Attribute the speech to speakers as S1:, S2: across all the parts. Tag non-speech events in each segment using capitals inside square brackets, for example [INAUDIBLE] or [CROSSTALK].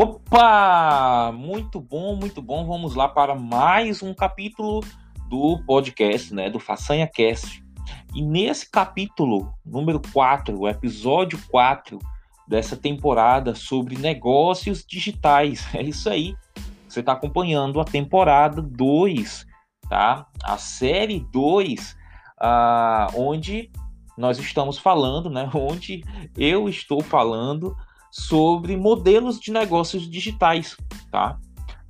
S1: Opa! Muito bom, muito bom. Vamos lá para mais um capítulo do podcast, né, do Façanha Cast. E nesse capítulo número 4, o episódio 4 dessa temporada sobre negócios digitais. [LAUGHS] É isso aí. Você está acompanhando a temporada 2, tá? A série 2, ah, onde nós estamos falando, né? [LAUGHS] Onde eu estou falando sobre modelos de negócios digitais, tá?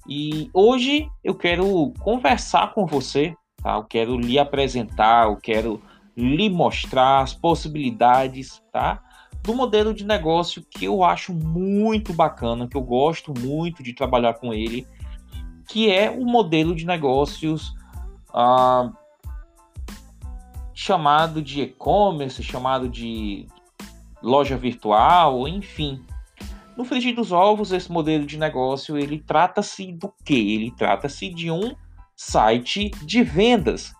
S1: E hoje eu quero conversar com você, tá? Eu quero lhe apresentar, eu quero lhe mostrar as possibilidades, tá? Do modelo de negócio que eu acho muito bacana, que eu gosto muito de trabalhar com ele, que é o modelo de negócios ah, chamado de e-commerce, chamado de loja virtual, enfim, no frigir dos ovos, esse modelo de negócio, ele trata-se do quê? Ele trata-se de um site de vendas.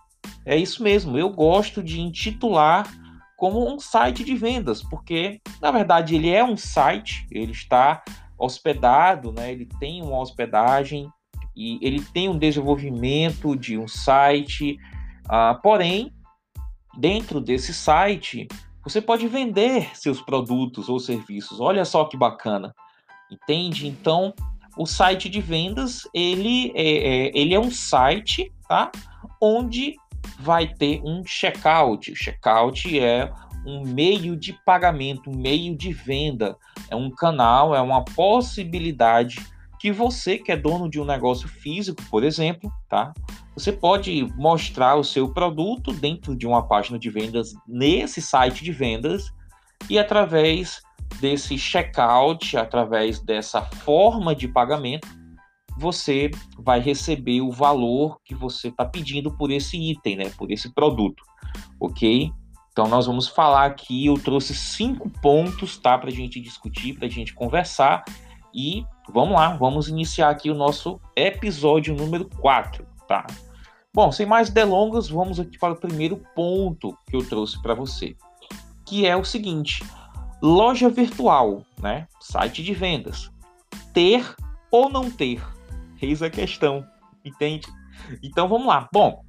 S1: É isso mesmo, eu gosto de intitular como um site de vendas, porque na verdade ele é um site, ele está hospedado, né? ele tem uma hospedagem e ele tem um desenvolvimento de um site, uh, porém, dentro desse site, você pode vender seus produtos ou serviços. Olha só que bacana, entende? Então, o site de vendas ele é, é, ele é um site, tá? Onde vai ter um checkout. O checkout é um meio de pagamento, um meio de venda, é um canal, é uma possibilidade que você que é dono de um negócio físico, por exemplo, tá? Você pode mostrar o seu produto dentro de uma página de vendas nesse site de vendas e através desse checkout, através dessa forma de pagamento, você vai receber o valor que você está pedindo por esse item, né? Por esse produto, ok? Então nós vamos falar aqui. Eu trouxe cinco pontos, tá? Para a gente discutir, para a gente conversar e vamos lá, vamos iniciar aqui o nosso episódio número 4, tá? Bom, sem mais delongas, vamos aqui para o primeiro ponto que eu trouxe para você, que é o seguinte: loja virtual, né? Site de vendas. Ter ou não ter? Eis a questão, entende? Então vamos lá. Bom,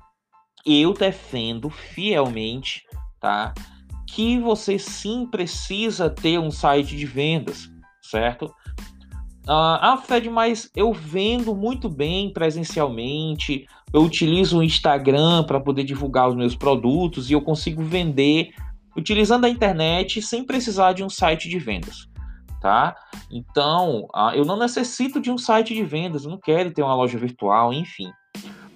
S1: eu defendo fielmente, tá? Que você sim precisa ter um site de vendas, certo? Uh, ah, Fred, mas eu vendo muito bem presencialmente, eu utilizo o Instagram para poder divulgar os meus produtos e eu consigo vender utilizando a internet sem precisar de um site de vendas, tá? Então, uh, eu não necessito de um site de vendas, não quero ter uma loja virtual, enfim.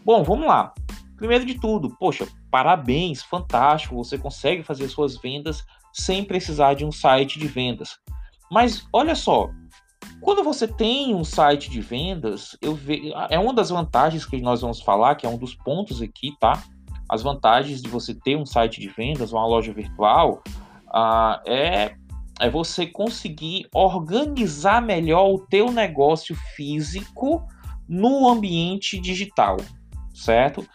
S1: Bom, vamos lá. Primeiro de tudo, poxa, parabéns, fantástico, você consegue fazer suas vendas sem precisar de um site de vendas. Mas olha só, quando você tem um site de vendas, eu ve... é uma das vantagens que nós vamos falar, que é um dos pontos aqui, tá? As vantagens de você ter um site de vendas, uma loja virtual, uh, é, é você conseguir organizar melhor o teu negócio físico no ambiente digital, certo?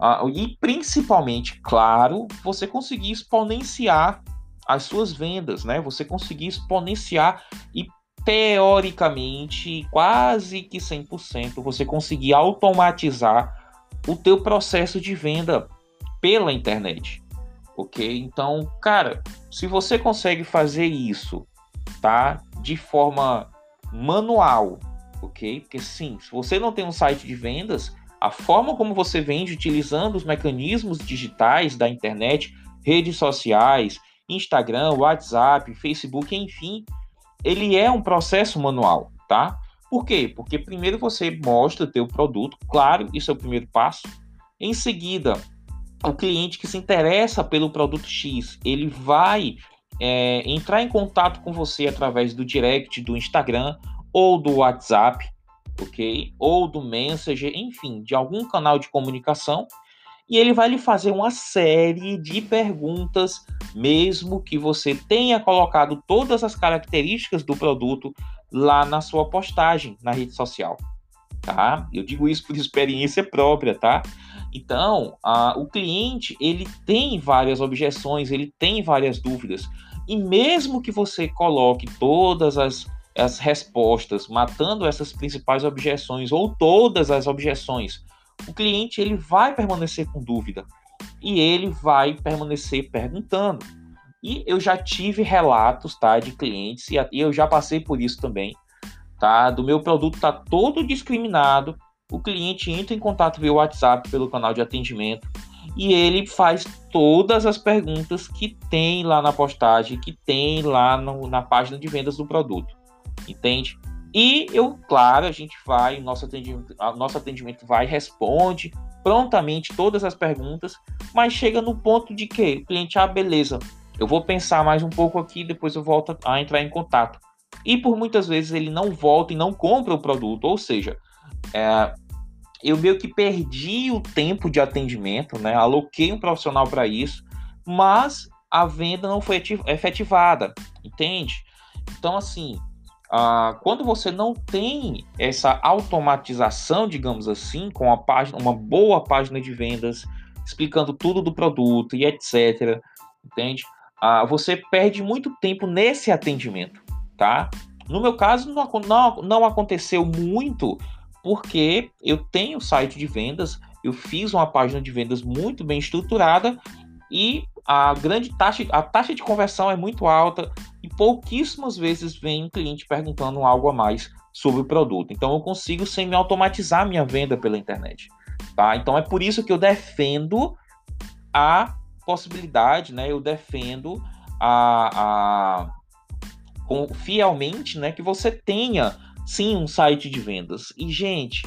S1: Uh, e principalmente, claro, você conseguir exponenciar as suas vendas, né? Você conseguir exponenciar e teoricamente, quase que 100%, você conseguir automatizar o teu processo de venda pela internet. OK? Então, cara, se você consegue fazer isso, tá? De forma manual, OK? Porque sim, se você não tem um site de vendas, a forma como você vende utilizando os mecanismos digitais da internet, redes sociais, Instagram, WhatsApp, Facebook, enfim, ele é um processo manual, tá? Por quê? Porque primeiro você mostra o teu produto, claro, isso é o primeiro passo. Em seguida, o cliente que se interessa pelo produto X, ele vai é, entrar em contato com você através do direct do Instagram ou do WhatsApp, ok? Ou do Messenger, enfim, de algum canal de comunicação e ele vai lhe fazer uma série de perguntas, mesmo que você tenha colocado todas as características do produto lá na sua postagem na rede social, tá? Eu digo isso por experiência própria, tá? Então, a, o cliente ele tem várias objeções, ele tem várias dúvidas e mesmo que você coloque todas as as respostas, matando essas principais objeções ou todas as objeções, o cliente ele vai permanecer com dúvida e ele vai permanecer perguntando. E eu já tive relatos, tá, de clientes e eu já passei por isso também, tá? Do meu produto tá todo discriminado, o cliente entra em contato via WhatsApp pelo canal de atendimento e ele faz todas as perguntas que tem lá na postagem, que tem lá no, na página de vendas do produto, entende? E eu, claro, a gente vai, nosso atendimento, nosso atendimento vai, responde prontamente todas as perguntas, mas chega no ponto de que o cliente, ah, beleza, eu vou pensar mais um pouco aqui, depois eu volto a entrar em contato. E por muitas vezes ele não volta e não compra o produto, ou seja, é, eu meio que perdi o tempo de atendimento, né? Aloquei um profissional para isso, mas a venda não foi efetivada, entende? Então, assim, ah, quando você não tem essa automatização, digamos assim, com a página, uma boa página de vendas, explicando tudo do produto e etc., entende? Ah, você perde muito tempo nesse atendimento, tá? No meu caso, não, não, não aconteceu muito porque eu tenho site de vendas, eu fiz uma página de vendas muito bem estruturada e a grande taxa, a taxa de conversão é muito alta e pouquíssimas vezes vem um cliente perguntando algo a mais sobre o produto. Então eu consigo semi-automatizar minha venda pela internet. Tá? Então é por isso que eu defendo a possibilidade, né? Eu defendo a, a com, fielmente, né, que você tenha sim um site de vendas. E, gente,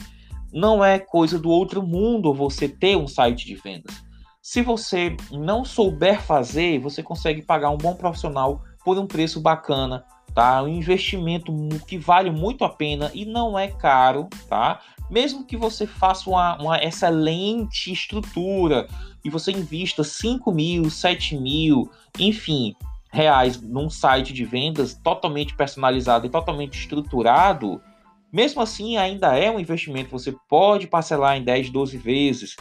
S1: não é coisa do outro mundo você ter um site de vendas. Se você não souber fazer, você consegue pagar um bom profissional por um preço bacana, tá? Um investimento que vale muito a pena e não é caro, tá? Mesmo que você faça uma, uma excelente estrutura e você invista 5 mil, 7 mil, enfim, reais num site de vendas totalmente personalizado e totalmente estruturado, mesmo assim ainda é um investimento. Você pode parcelar em 10, 12 vezes,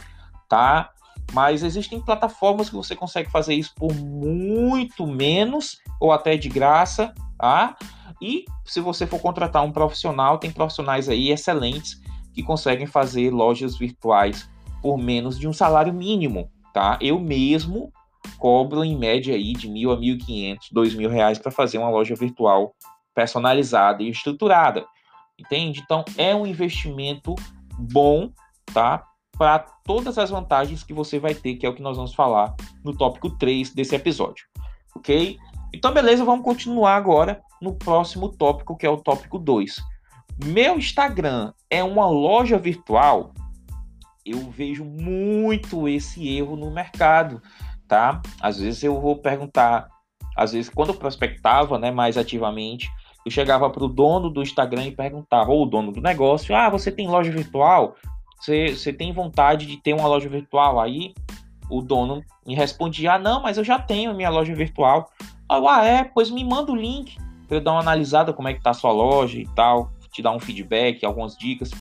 S1: tá? Mas existem plataformas que você consegue fazer isso por muito menos ou até de graça, tá? E se você for contratar um profissional, tem profissionais aí excelentes que conseguem fazer lojas virtuais por menos de um salário mínimo, tá? Eu mesmo cobram em média aí de mil a mil quinhentos, dois mil reais para fazer uma loja virtual personalizada e estruturada, entende? Então é um investimento bom, tá? Para todas as vantagens que você vai ter, que é o que nós vamos falar no tópico 3 desse episódio, ok? Então, beleza, vamos continuar agora no próximo tópico, que é o tópico 2. Meu Instagram é uma loja virtual? Eu vejo muito esse erro no mercado tá? Às vezes eu vou perguntar, às vezes quando eu prospectava, né, mais ativamente, eu chegava para o dono do Instagram e perguntava, ou o dono do negócio, ah, você tem loja virtual? Você, tem vontade de ter uma loja virtual? Aí o dono me respondia, ah, não, mas eu já tenho minha loja virtual. Eu, ah, é? Pois me manda o link para eu dar uma analisada como é que tá a sua loja e tal, te dar um feedback, algumas dicas.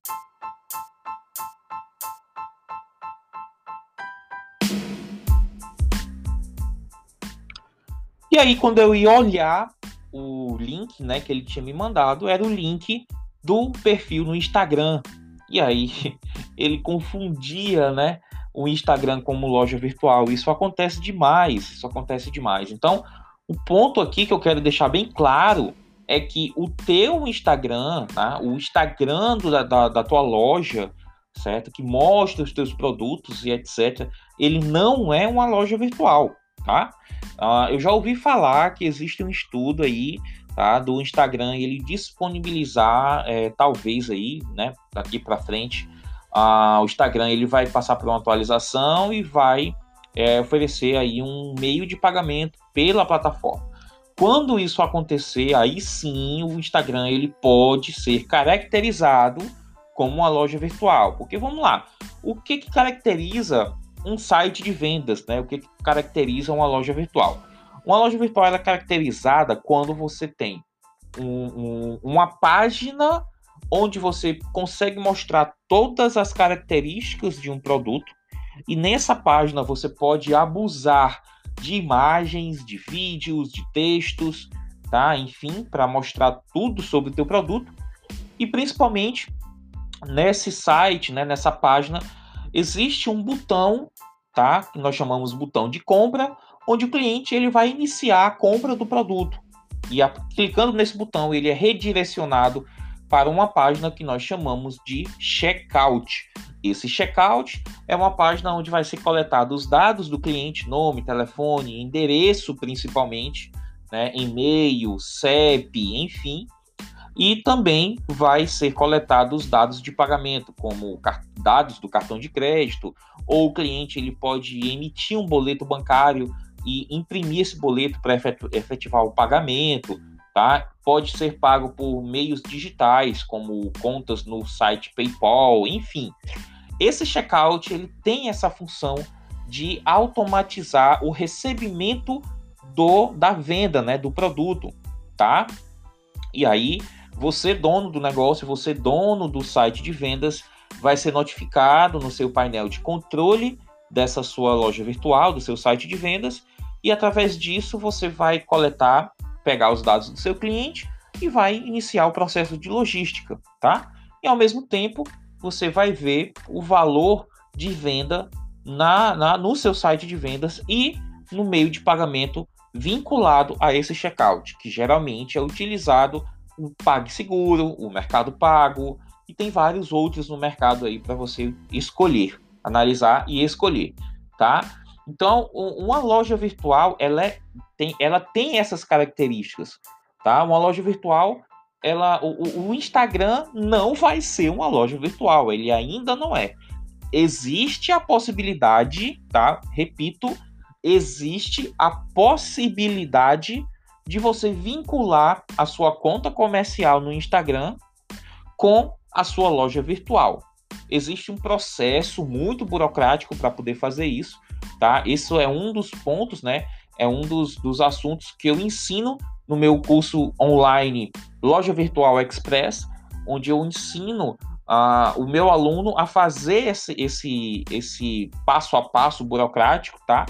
S1: E aí, quando eu ia olhar o link né, que ele tinha me mandado, era o link do perfil no Instagram. E aí [LAUGHS] ele confundia né, o Instagram como loja virtual. Isso acontece demais, isso acontece demais. Então, o ponto aqui que eu quero deixar bem claro é que o teu Instagram, tá? o Instagram da, da, da tua loja, certo? Que mostra os teus produtos e etc. Ele não é uma loja virtual tá? Uh, eu já ouvi falar que existe um estudo aí, tá, do Instagram ele disponibilizar, é, talvez aí, né, daqui para frente, o Instagram ele vai passar por uma atualização e vai é, oferecer aí um meio de pagamento pela plataforma. Quando isso acontecer, aí sim o Instagram ele pode ser caracterizado como uma loja virtual. Porque vamos lá, o que, que caracteriza um site de vendas, né? O que caracteriza uma loja virtual. Uma loja virtual é caracterizada quando você tem um, um, uma página onde você consegue mostrar todas as características de um produto e nessa página você pode abusar de imagens, de vídeos, de textos, tá? Enfim, para mostrar tudo sobre o teu produto. E principalmente nesse site, né, nessa página, existe um botão, tá? Que nós chamamos botão de compra, onde o cliente ele vai iniciar a compra do produto. E a, clicando nesse botão, ele é redirecionado para uma página que nós chamamos de checkout. Esse checkout é uma página onde vai ser coletado os dados do cliente, nome, telefone, endereço principalmente, né, e-mail, CEP, enfim, e também vai ser coletado os dados de pagamento, como dados do cartão de crédito, ou o cliente ele pode emitir um boleto bancário e imprimir esse boleto para efetivar o pagamento, tá? Pode ser pago por meios digitais, como contas no site PayPal, enfim. Esse checkout ele tem essa função de automatizar o recebimento do da venda, né, do produto, tá? E aí, você dono do negócio, você dono do site de vendas, vai ser notificado no seu painel de controle dessa sua loja virtual, do seu site de vendas, e através disso você vai coletar, pegar os dados do seu cliente e vai iniciar o processo de logística, tá? E ao mesmo tempo, você vai ver o valor de venda na, na no seu site de vendas e no meio de pagamento vinculado a esse checkout, que geralmente é utilizado o PagSeguro, o Mercado Pago e tem vários outros no mercado aí para você escolher, analisar e escolher, tá? Então, uma loja virtual, ela, é, tem, ela tem essas características, tá? Uma loja virtual, ela, o, o Instagram não vai ser uma loja virtual, ele ainda não é. Existe a possibilidade, tá? Repito, existe a possibilidade de você vincular a sua conta comercial no Instagram com a sua loja virtual. Existe um processo muito burocrático para poder fazer isso, tá? Isso é um dos pontos, né? É um dos, dos assuntos que eu ensino no meu curso online Loja Virtual Express, onde eu ensino uh, o meu aluno a fazer esse, esse, esse passo a passo burocrático, tá?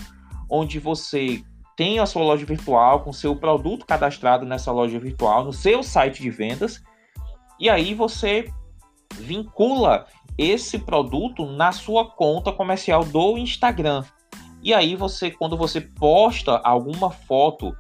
S1: Onde você tem a sua loja virtual com seu produto cadastrado nessa loja virtual, no seu site de vendas, e aí você vincula esse produto na sua conta comercial do Instagram. E aí você, quando você posta alguma foto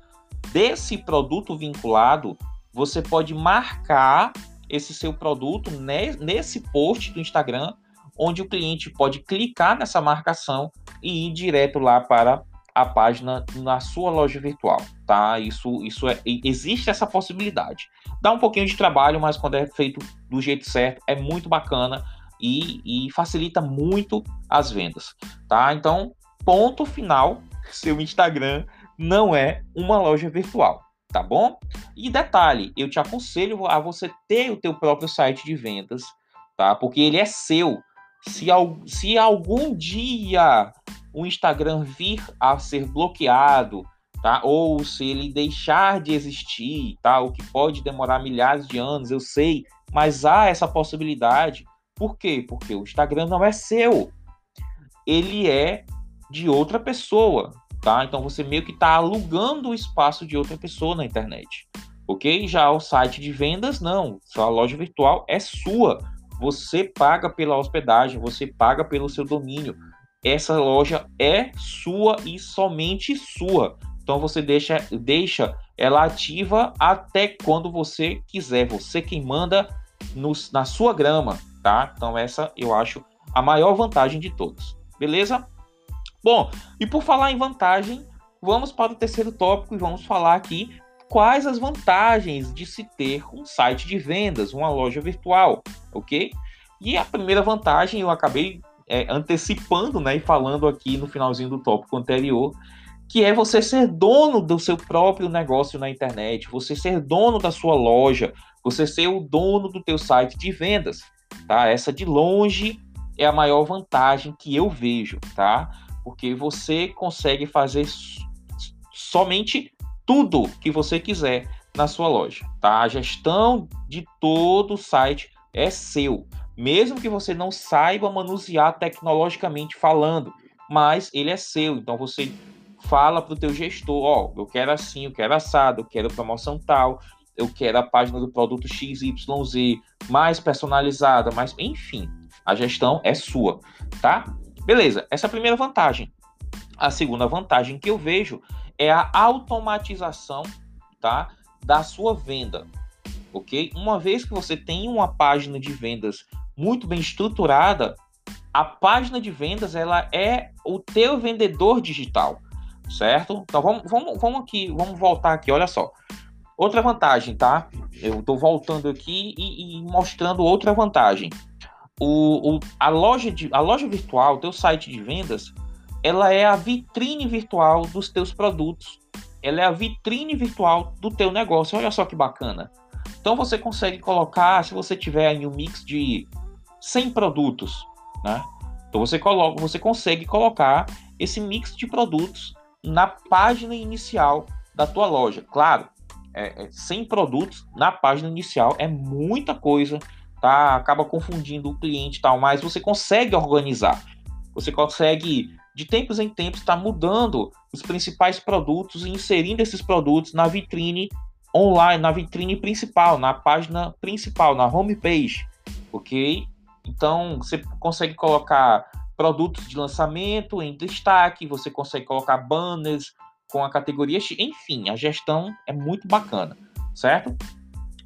S1: desse produto vinculado, você pode marcar esse seu produto nesse post do Instagram, onde o cliente pode clicar nessa marcação e ir direto lá para a página na sua loja virtual, tá? Isso, isso é, existe essa possibilidade. Dá um pouquinho de trabalho, mas quando é feito do jeito certo, é muito bacana e, e facilita muito as vendas, tá? Então, ponto final, seu Instagram não é uma loja virtual, tá bom? E detalhe, eu te aconselho a você ter o teu próprio site de vendas, tá? Porque ele é seu. Se, se algum dia o Instagram vir a ser bloqueado, tá? Ou se ele deixar de existir, tá? O que pode demorar milhares de anos, eu sei, mas há essa possibilidade. Por quê? Porque o Instagram não é seu. Ele é de outra pessoa, tá? Então você meio que está alugando o espaço de outra pessoa na internet, ok? Já o site de vendas, não. Sua loja virtual é sua. Você paga pela hospedagem, você paga pelo seu domínio. Essa loja é sua e somente sua. Então você deixa, deixa ela ativa até quando você quiser. Você quem manda no, na sua grama, tá? Então essa eu acho a maior vantagem de todos. Beleza? Bom, e por falar em vantagem, vamos para o terceiro tópico e vamos falar aqui quais as vantagens de se ter um site de vendas, uma loja virtual, ok? E a primeira vantagem eu acabei é, antecipando, né, e falando aqui no finalzinho do tópico anterior, que é você ser dono do seu próprio negócio na internet, você ser dono da sua loja, você ser o dono do teu site de vendas, tá? Essa de longe é a maior vantagem que eu vejo, tá? porque você consegue fazer somente tudo que você quiser na sua loja, tá? A gestão de todo o site é seu, mesmo que você não saiba manusear tecnologicamente falando, mas ele é seu. Então você fala para o teu gestor, ó, oh, eu quero assim, eu quero assado, eu quero promoção tal, eu quero a página do produto XYZ mais personalizada, mais, enfim, a gestão é sua, tá? Beleza, essa é a primeira vantagem. A segunda vantagem que eu vejo é a automatização, tá, da sua venda. OK? Uma vez que você tem uma página de vendas muito bem estruturada, a página de vendas ela é o teu vendedor digital, certo? Então vamos, vamos, vamos aqui, vamos voltar aqui, olha só. Outra vantagem, tá? Eu estou voltando aqui e, e, mostrando outra vantagem. O, o, a, loja de, a loja virtual, teu site de vendas, ela é a vitrine virtual dos teus produtos. Ela é a vitrine virtual do teu negócio. Olha só que bacana. Então você consegue colocar, se você tiver aí um mix de 100 produtos, né? Então você coloca, você consegue colocar esse mix de produtos na página inicial da tua loja. Claro, é, é, 100 produtos na página inicial é muita coisa, tá? Acaba confundindo o cliente e tal, mas você consegue organizar. Você consegue, de tempos em tempos, estar tá mudando os principais produtos e inserindo esses produtos na vitrine online, na vitrine principal, na página principal, na homepage, ok? Então, você consegue colocar produtos de lançamento em destaque, você consegue colocar banners, com a categoria. Enfim, a gestão é muito bacana, certo?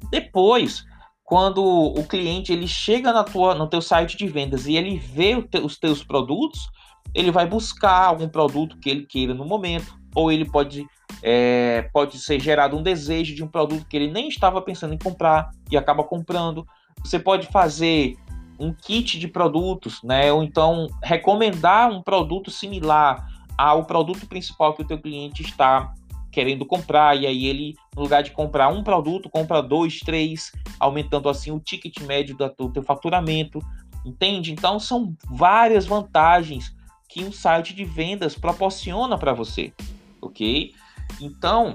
S1: Depois, quando o cliente ele chega na tua, no teu site de vendas e ele vê te, os teus produtos, ele vai buscar algum produto que ele queira no momento, ou ele pode é, pode ser gerado um desejo de um produto que ele nem estava pensando em comprar e acaba comprando. Você pode fazer um kit de produtos, né? Ou então recomendar um produto similar ao produto principal que o teu cliente está querendo comprar, e aí ele, no lugar de comprar um produto, compra dois, três, aumentando assim o ticket médio do teu faturamento, entende? Então são várias vantagens que um site de vendas proporciona para você, ok? Então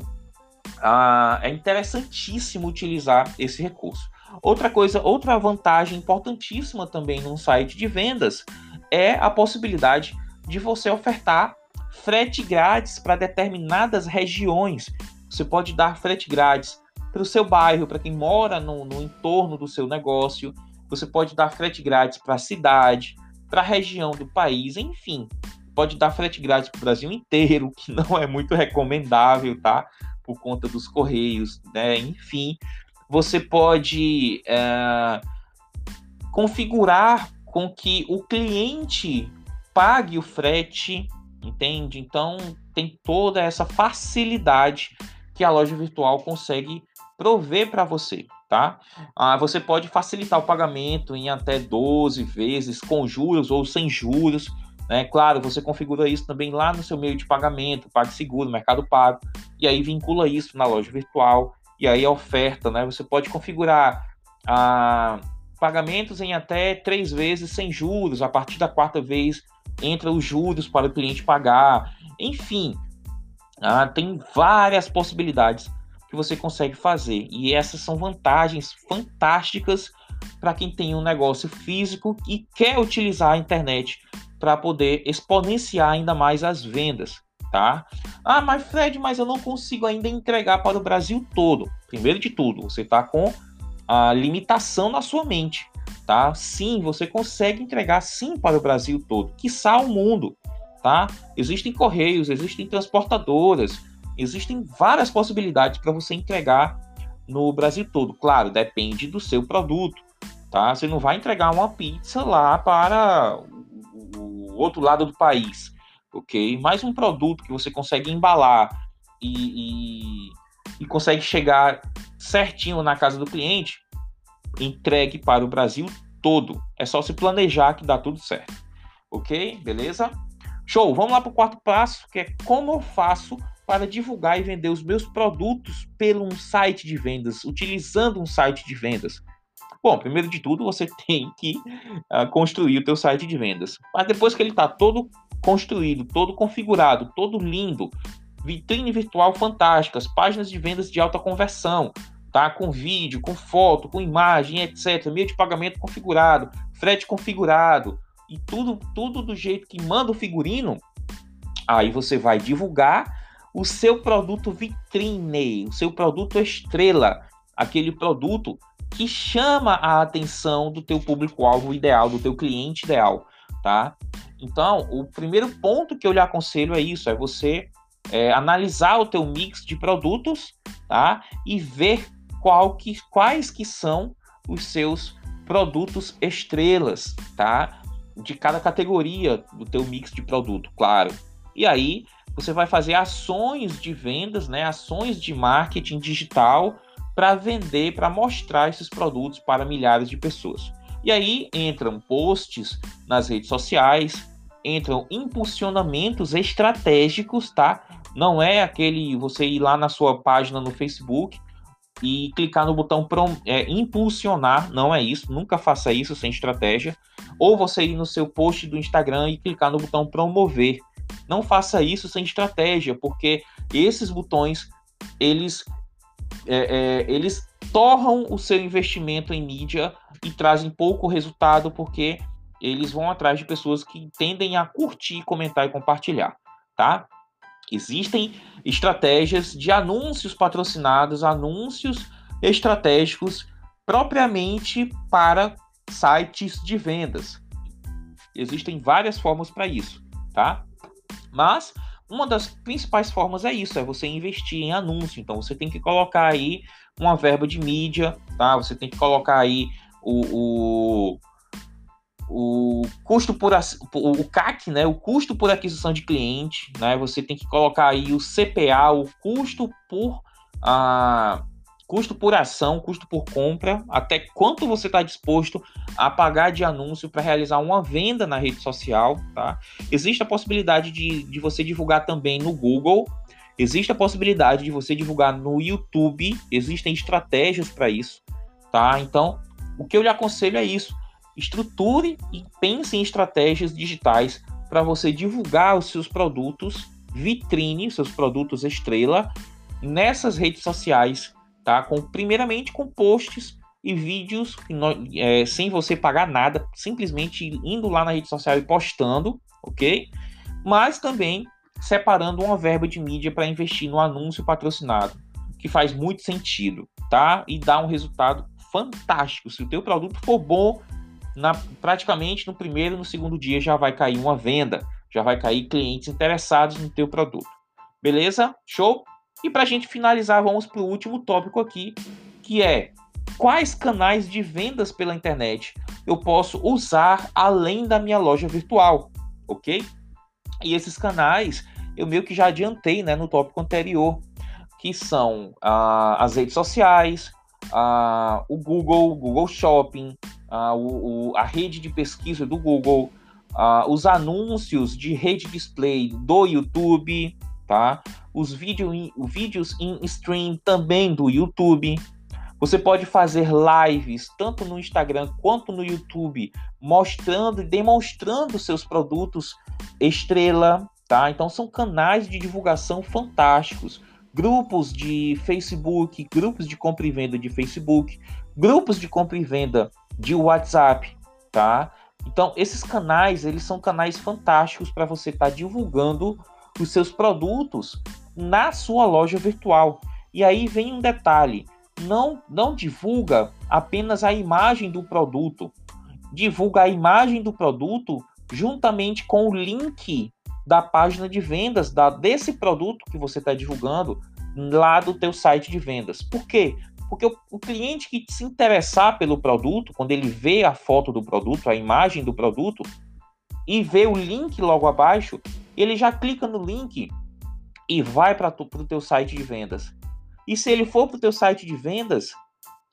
S1: ah, é interessantíssimo utilizar esse recurso. Outra coisa, outra vantagem importantíssima também num site de vendas é a possibilidade de você ofertar frete grátis para determinadas regiões. Você pode dar frete grátis para o seu bairro, para quem mora no, no, entorno do seu negócio. Você pode dar frete grátis para a cidade, para a região do país, enfim. Pode dar frete grátis para o Brasil inteiro, [LAUGHS] que não é muito recomendável, tá? Por conta dos correios, né? Enfim, você pode é, configurar com que o cliente pague o frete entende? Então tem toda essa facilidade que a loja virtual consegue prover para você, tá? Ah, você pode facilitar o pagamento em até 12 vezes com juros ou sem juros, né? Claro, você configura isso também lá no seu meio de pagamento, PagSeguro, Mercado Pago, e aí vincula isso na loja virtual e aí a oferta, né? Você pode configurar ah, pagamentos em até três vezes sem juros, a partir da quarta vez entra os juros para o cliente pagar, enfim, ah, tem várias possibilidades você consegue fazer e essas são vantagens fantásticas para quem tem um negócio físico e quer utilizar a internet para poder exponenciar ainda mais as vendas, tá? Ah, mas Fred, mas eu não consigo ainda entregar para o Brasil todo. Primeiro de tudo, você está com a limitação na sua mente tá? Sim, você consegue entregar sim para o Brasil todo, quiçá o mundo, tá? Existem correios, existem transportadoras, existem várias possibilidades para você entregar no Brasil todo. Claro, depende do seu produto, tá? Você não vai entregar uma pizza lá para o outro lado do país, ok? Mais um produto que você consegue embalar e, e, e consegue chegar certinho na casa do cliente, entregue para o Brasil todo. É só se planejar que dá tudo certo. Ok? Beleza? Show! Vamos lá para o quarto passo, que é como eu faço para divulgar e vender os meus produtos pelo um site de vendas, utilizando um site de vendas. Bom, primeiro de tudo, você [LAUGHS] tem que uh, construir o teu site de vendas. Mas depois que ele está todo construído, todo configurado, todo lindo, vitrine virtual fantásticas, páginas de vendas de alta conversão, tá? Com vídeo, com foto, com imagem, etc. Meio de pagamento configurado, frete configurado e tudo, tudo do jeito que manda o figurino. Aí você vai divulgar o seu produto vitrine, o seu produto estrela, aquele produto que chama a atenção do teu público-alvo ideal, do teu cliente ideal, tá? Então, o primeiro ponto que eu lhe aconselho é isso, é você é, analisar o teu mix de produtos, tá? E ver qual que, quais que são os seus produtos estrelas, tá? De cada categoria do teu mix de produto, claro. E aí você vai fazer ações de vendas, né? Ações de marketing digital para vender, para mostrar esses produtos para milhares de pessoas. E aí entram posts nas redes sociais, entram impulsionamentos estratégicos, tá? Não é aquele você ir lá na sua página no Facebook e clicar no botão é, impulsionar, não é isso, nunca faça isso sem estratégia. Ou você ir no seu post do Instagram e clicar no botão promover. Não faça isso sem estratégia, porque esses botões eles é, é, eles torram o seu investimento em mídia e trazem pouco resultado porque eles vão atrás de pessoas que tendem a curtir, comentar e compartilhar, tá? Existem estratégias de anúncios patrocinados, anúncios estratégicos propriamente para sites de vendas. Existem várias formas para isso, tá? Mas uma das principais formas é isso, é você investir em anúncio. Então você tem que colocar aí uma verba de mídia, tá? Você tem que colocar aí o, o, o custo por o CAC, né? O custo por aquisição de cliente, né? Você tem que colocar aí o CPA, o custo por a uh, custo por ação, custo por compra, até quanto você está disposto a pagar de anúncio para realizar uma venda na rede social, tá? Existe a possibilidade de, de você divulgar também no Google, existe a possibilidade de você divulgar no YouTube, existem estratégias para isso, tá? Então, o que eu lhe aconselho é isso: estruture e pense em estratégias digitais para você divulgar os seus produtos vitrine, seus produtos estrela nessas redes sociais tá? Com, primeiramente com posts e vídeos é, sem você pagar nada, simplesmente indo lá na rede social e postando, ok? Mas também separando uma verba de mídia para investir no anúncio patrocinado, que faz muito sentido, tá? E dá um resultado fantástico. Se o teu produto for bom, na, praticamente no primeiro e no segundo dia já vai cair uma venda, já vai cair clientes interessados no teu produto. Beleza? Show? E para a gente finalizar, vamos para o último tópico aqui, que é quais canais de vendas pela internet eu posso usar além da minha loja virtual, ok? E esses canais eu meio que já adiantei né, no tópico anterior, que são ah, as redes sociais, ah, o Google, Google Shopping, ah, o, o, a rede de pesquisa do Google, os anúncios de rede display do YouTube, tá? Os vídeo vídeos em stream também do YouTube. Você pode fazer lives tanto no Instagram quanto no YouTube, mostrando e demonstrando seus produtos estrela, tá? Então são canais de divulgação fantásticos. Grupos de Facebook, grupos de compra e venda de Facebook, grupos de compra e venda de WhatsApp, tá? Então esses canais, eles são canais fantásticos para você estar tá divulgando os seus produtos na sua loja virtual. E aí vem um detalhe: não, não divulga apenas a imagem do produto, divulga a imagem do produto juntamente com o link da página de vendas da, desse produto que você está divulgando lá do teu site de vendas. Por quê? Porque o, o, cliente que se interessar pelo produto, quando ele vê a foto do produto, a imagem do produto, e vê o link logo abaixo, ele já clica no link e vai para o teu site de vendas. E se ele for para o teu site de vendas,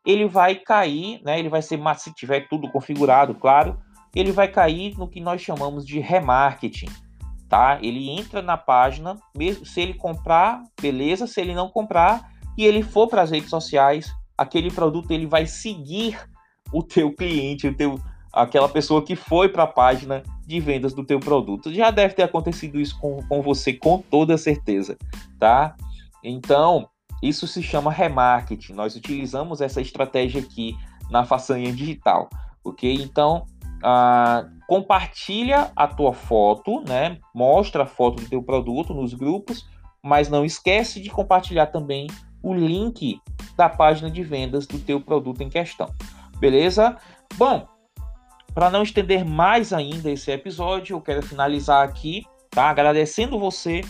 S1: ele vai cair, né? Ele vai ser, se tiver tudo configurado, claro, ele vai cair no que nós chamamos de remarketing, tá? Ele entra na página, mesmo se ele comprar, beleza. Se ele não comprar e ele for para as redes sociais, aquele produto ele vai seguir o teu cliente, o teu aquela pessoa que foi para a página de vendas do teu produto. Já deve ter acontecido isso com, com você com toda certeza, tá? Então, isso se chama remarketing. Nós utilizamos essa estratégia aqui na façanha digital, ok? Então, ah, compartilha a tua foto, né? Mostra a foto do teu produto nos grupos, mas não esquece de compartilhar também o link da página de vendas do teu produto em questão. Beleza? Bom, para não estender mais ainda esse episódio, eu quero finalizar aqui, tá? Agradecendo você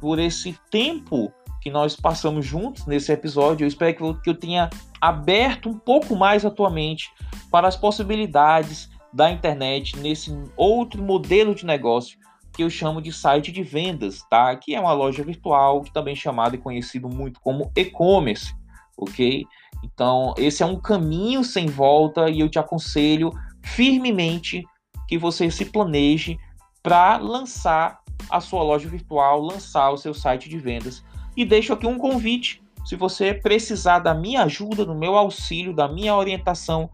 S1: por esse tempo que nós passamos juntos nesse episódio. Eu espero que eu, que eu tenha aberto um pouco mais a tua mente para as possibilidades da internet nesse outro modelo de negócio que eu chamo de site de vendas, tá? Que é uma loja virtual, também é chamado e conhecido muito como e-commerce, ok? Então, esse é um caminho sem volta e eu te aconselho firmemente que você se planeje para lançar a sua loja virtual, lançar o seu site de vendas. E deixo aqui um convite, se você precisar da minha ajuda, do meu auxílio, da minha orientação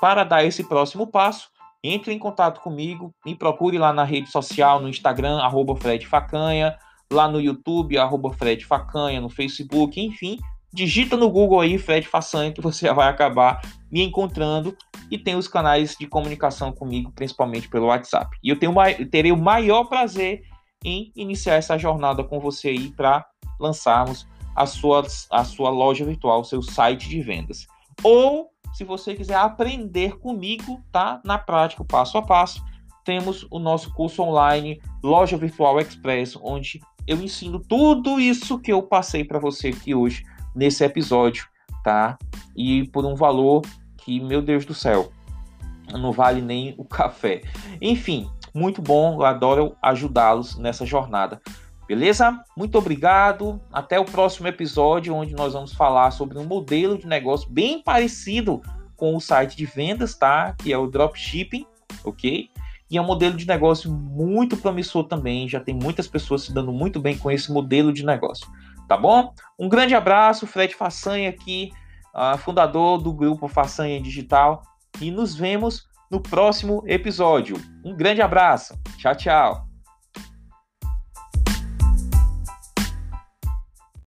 S1: para dar esse próximo passo, entre em contato comigo, me procure lá na rede social, no Instagram, arroba Fred Facanha, lá no YouTube, arroba Fred Facanha, no Facebook, enfim, digita no Google aí Fred Façanha que você [LAUGHS] vai acabar me encontrando e tem os canais de comunicação comigo, principalmente pelo WhatsApp. E eu, tenho, eu terei o maior prazer em iniciar essa jornada com você aí para lançarmos a sua, a sua loja virtual, seu site de vendas. Ou se você quiser aprender comigo, tá? Na prática, passo a passo, temos o nosso curso online Loja Virtual Express, onde eu ensino tudo isso que eu passei para você aqui hoje nesse episódio, tá? E por um valor que, meu Deus do céu, não vale nem o café. Enfim, muito bom, eu adoro ajudá-los nessa jornada. Beleza? Muito obrigado. Até o próximo episódio, onde nós vamos falar sobre um modelo de negócio bem parecido com o site de vendas, tá? Que é o dropshipping, ok? E é um modelo de negócio muito promissor também. Já tem muitas pessoas se dando muito bem com esse modelo de negócio, tá bom? Um grande abraço, Fred Façanha aqui, uh, fundador do grupo Façanha Digital, e nos vemos no próximo episódio. Um grande abraço. Tchau, tchau.